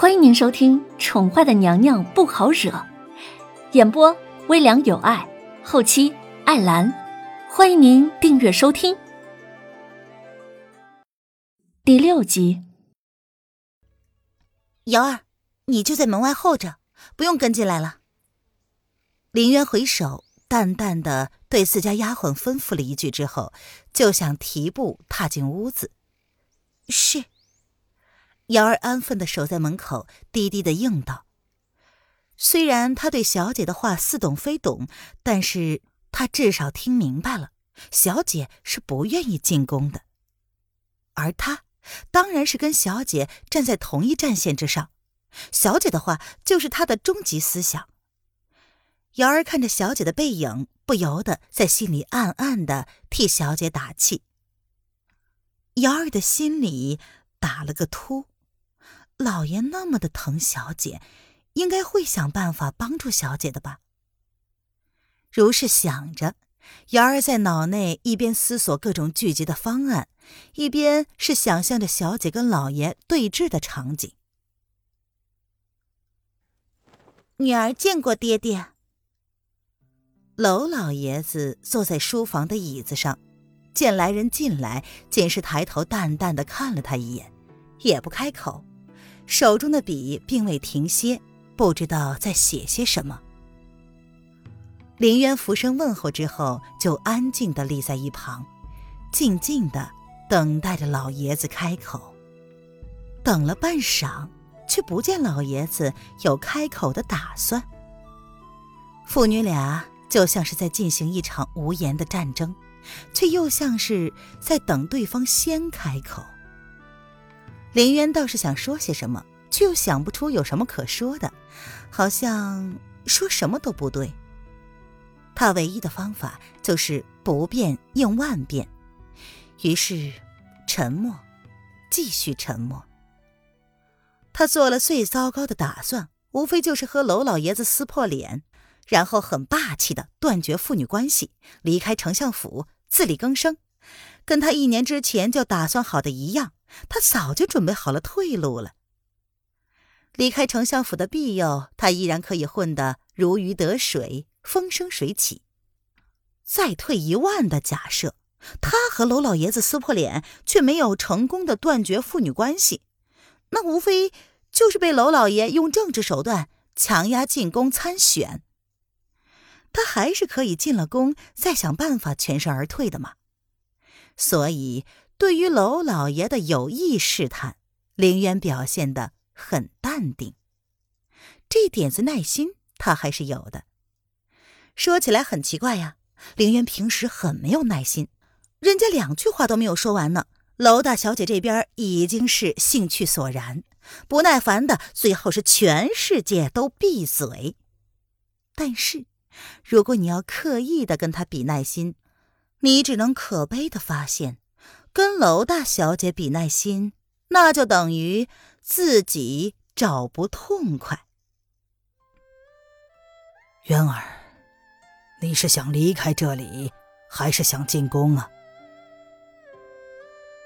欢迎您收听《宠坏的娘娘不好惹》，演播微凉有爱，后期艾兰。欢迎您订阅收听第六集。瑶儿，你就在门外候着，不用跟进来了。林渊回首，淡淡的对自家丫鬟吩咐了一句之后，就想提步踏进屋子。是。瑶儿安分的守在门口，低低的应道：“虽然他对小姐的话似懂非懂，但是他至少听明白了，小姐是不愿意进宫的，而他当然是跟小姐站在同一战线之上。小姐的话就是他的终极思想。”瑶儿看着小姐的背影，不由得在心里暗暗的替小姐打气。瑶儿的心里打了个突。老爷那么的疼小姐，应该会想办法帮助小姐的吧？如是想着，瑶儿在脑内一边思索各种聚集的方案，一边是想象着小姐跟老爷对峙的场景。女儿见过爹爹。娄老爷子坐在书房的椅子上，见来人进来，仅是抬头淡淡的看了他一眼，也不开口。手中的笔并未停歇，不知道在写些什么。林渊俯身问候之后，就安静的立在一旁，静静的等待着老爷子开口。等了半晌，却不见老爷子有开口的打算。父女俩就像是在进行一场无言的战争，却又像是在等对方先开口。林渊倒是想说些什么，却又想不出有什么可说的，好像说什么都不对。他唯一的方法就是不变应万变，于是沉默，继续沉默。他做了最糟糕的打算，无非就是和娄老爷子撕破脸，然后很霸气的断绝父女关系，离开丞相府，自力更生，跟他一年之前就打算好的一样。他早就准备好了退路了。离开丞相府的庇佑，他依然可以混得如鱼得水、风生水起。再退一万的假设，他和娄老爷子撕破脸，却没有成功的断绝父女关系，那无非就是被娄老爷用政治手段强压进宫参选。他还是可以进了宫，再想办法全身而退的嘛。所以。对于娄老爷的有意试探，凌渊表现得很淡定。这点子耐心他还是有的。说起来很奇怪呀，凌渊平时很没有耐心，人家两句话都没有说完呢，娄大小姐这边已经是兴趣索然，不耐烦的最后是全世界都闭嘴。但是，如果你要刻意的跟他比耐心，你只能可悲的发现。跟娄大小姐比耐心，那就等于自己找不痛快。渊儿，你是想离开这里，还是想进宫啊？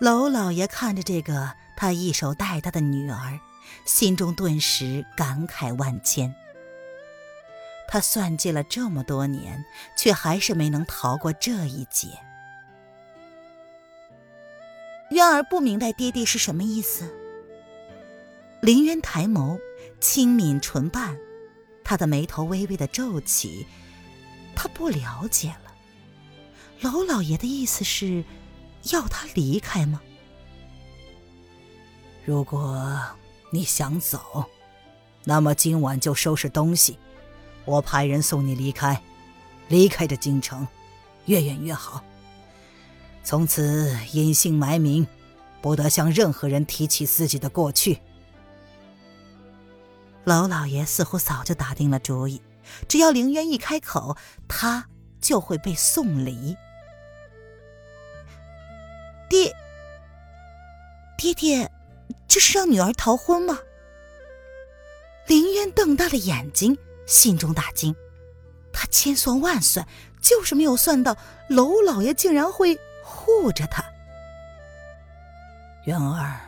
娄老爷看着这个他一手带大的女儿，心中顿时感慨万千。他算计了这么多年，却还是没能逃过这一劫。渊儿不明白爹爹是什么意思。林渊抬眸，轻抿唇瓣，他的眉头微微的皱起。他不了解了，娄老爷的意思是，要他离开吗？如果你想走，那么今晚就收拾东西，我派人送你离开，离开这京城，越远越好。从此隐姓埋名，不得向任何人提起自己的过去。娄老爷似乎早就打定了主意，只要凌渊一开口，他就会被送离。爹，爹爹，这是让女儿逃婚吗？凌渊瞪大了眼睛，心中大惊，他千算万算，就是没有算到娄老爷竟然会。护着他，渊儿，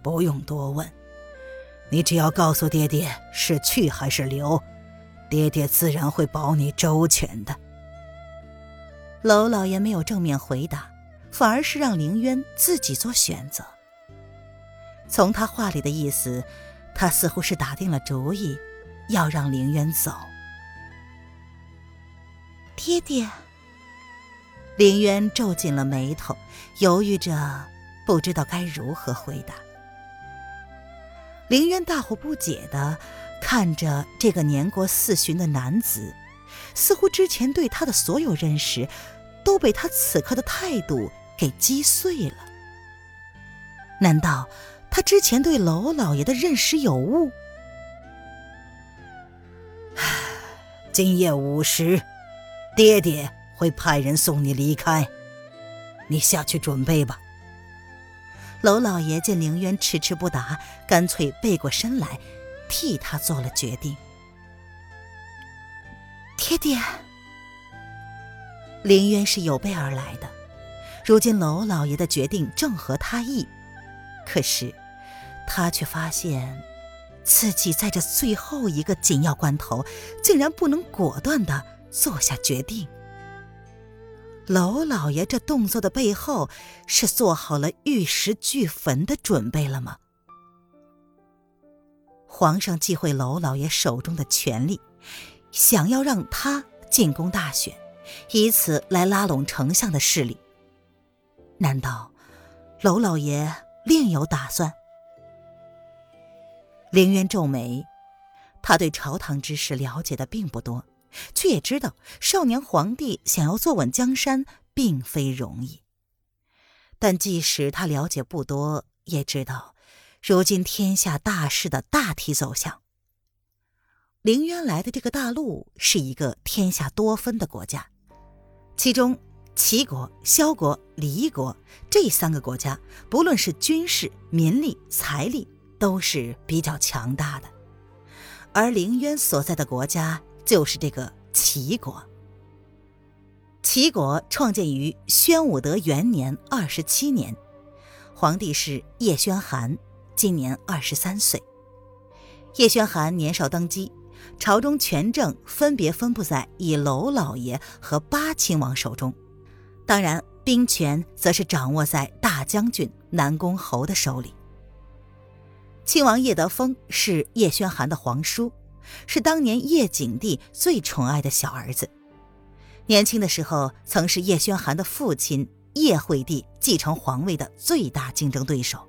不用多问。你只要告诉爹爹是去还是留，爹爹自然会保你周全的。娄老爷没有正面回答，反而是让凌渊自己做选择。从他话里的意思，他似乎是打定了主意，要让凌渊走。爹爹，凌渊皱紧了眉头，犹豫着，不知道该如何回答。凌渊大惑不解的看着这个年过四旬的男子，似乎之前对他的所有认识，都被他此刻的态度给击碎了。难道他之前对娄老爷的认识有误？今夜午时，爹爹会派人送你离开，你下去准备吧。娄老爷见凌渊迟迟不答，干脆背过身来，替他做了决定。爹爹，凌渊是有备而来的，如今娄老爷的决定正合他意，可是他却发现自己在这最后一个紧要关头，竟然不能果断的做下决定。娄老爷这动作的背后，是做好了玉石俱焚的准备了吗？皇上忌讳娄老爷手中的权力，想要让他进攻大选，以此来拉拢丞相的势力。难道娄老爷另有打算？凌渊皱眉，他对朝堂之事了解的并不多。却也知道少年皇帝想要坐稳江山并非容易，但即使他了解不多，也知道如今天下大势的大体走向。凌渊来的这个大陆是一个天下多分的国家，其中齐国、萧国、黎国这三个国家，不论是军事、民力、财力，都是比较强大的，而凌渊所在的国家。就是这个齐国。齐国创建于宣武德元年二十七年，皇帝是叶宣寒，今年二十三岁。叶宣寒年少登基，朝中权政分别分布在以娄老爷和八亲王手中，当然兵权则是掌握在大将军南宫侯的手里。亲王叶德风是叶宣寒的皇叔。是当年叶景帝最宠爱的小儿子，年轻的时候曾是叶宣寒的父亲叶惠帝继承皇位的最大竞争对手。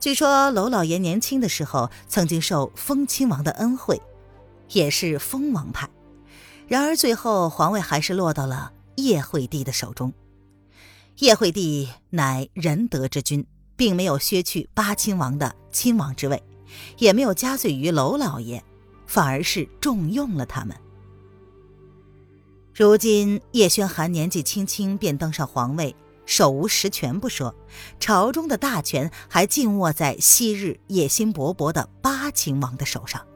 据说娄老爷年轻的时候曾经受封亲王的恩惠，也是封王派，然而最后皇位还是落到了叶惠帝的手中。叶惠帝乃仁德之君，并没有削去八亲王的亲王之位。也没有加罪于娄老爷，反而是重用了他们。如今叶宣寒年纪轻轻便登上皇位，手无实权不说，朝中的大权还尽握在昔日野心勃勃的八亲王的手上。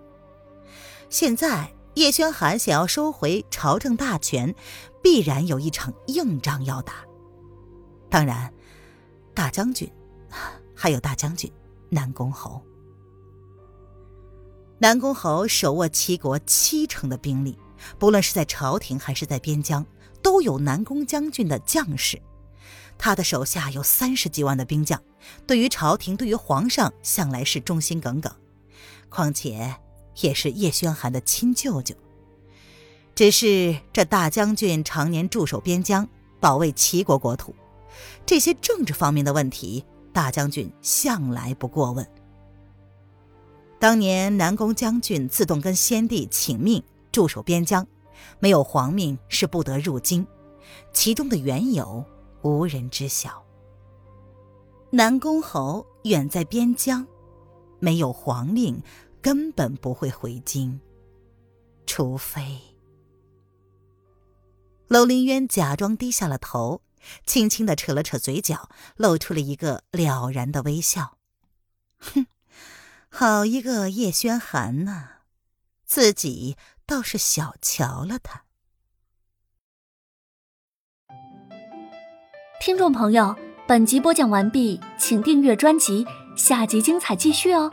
现在叶宣寒想要收回朝政大权，必然有一场硬仗要打。当然，大将军还有大将军南宫侯。南宫侯手握齐国七成的兵力，不论是在朝廷还是在边疆，都有南宫将军的将士。他的手下有三十几万的兵将，对于朝廷、对于皇上，向来是忠心耿耿。况且也是叶宣寒的亲舅舅。只是这大将军常年驻守边疆，保卫齐国国土，这些政治方面的问题，大将军向来不过问。当年南宫将军自动跟先帝请命驻守边疆，没有皇命是不得入京，其中的缘由无人知晓。南宫侯远在边疆，没有皇令，根本不会回京，除非……楼凌渊假装低下了头，轻轻的扯了扯嘴角，露出了一个了然的微笑，哼。好一个叶轩寒呐，自己倒是小瞧了他。听众朋友，本集播讲完毕，请订阅专辑，下集精彩继续哦。